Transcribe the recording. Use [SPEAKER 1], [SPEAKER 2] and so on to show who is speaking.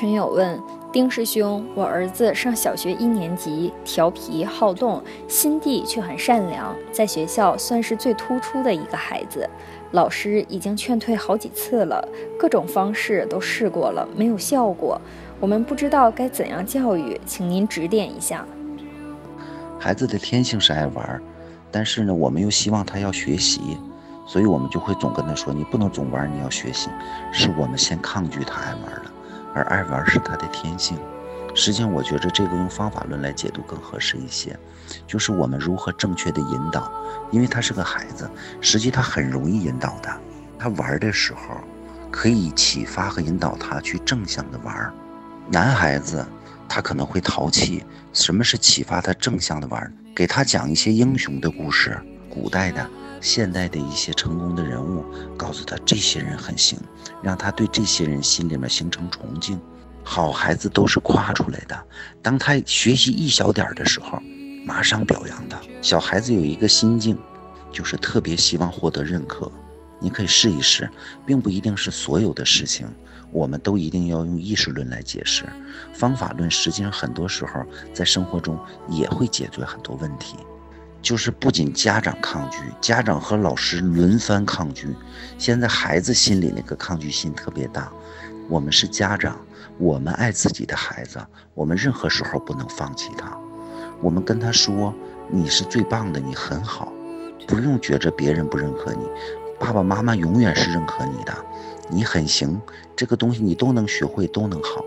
[SPEAKER 1] 群友问丁师兄：“我儿子上小学一年级，调皮好动，心地却很善良，在学校算是最突出的一个孩子。老师已经劝退好几次了，各种方式都试过了，没有效果。我们不知道该怎样教育，请您指点一下。”
[SPEAKER 2] 孩子的天性是爱玩，但是呢，我们又希望他要学习，所以我们就会总跟他说：“你不能总玩，你要学习。”是我们先抗拒他爱玩的。而爱玩是他的天性，实际上我觉着这个用方法论来解读更合适一些，就是我们如何正确的引导，因为他是个孩子，实际他很容易引导的。他玩的时候，可以启发和引导他去正向的玩。男孩子他可能会淘气，什么是启发他正向的玩？给他讲一些英雄的故事，古代的。现代的一些成功的人物，告诉他这些人很行，让他对这些人心里面形成崇敬。好孩子都是夸出来的，当他学习一小点的时候，马上表扬他。小孩子有一个心境，就是特别希望获得认可。你可以试一试，并不一定是所有的事情，我们都一定要用意识论来解释。方法论实际上很多时候在生活中也会解决很多问题。就是不仅家长抗拒，家长和老师轮番抗拒。现在孩子心里那个抗拒心特别大。我们是家长，我们爱自己的孩子，我们任何时候不能放弃他。我们跟他说：“你是最棒的，你很好，不用觉着别人不认可你，爸爸妈妈永远是认可你的，你很行，这个东西你都能学会，都能好。”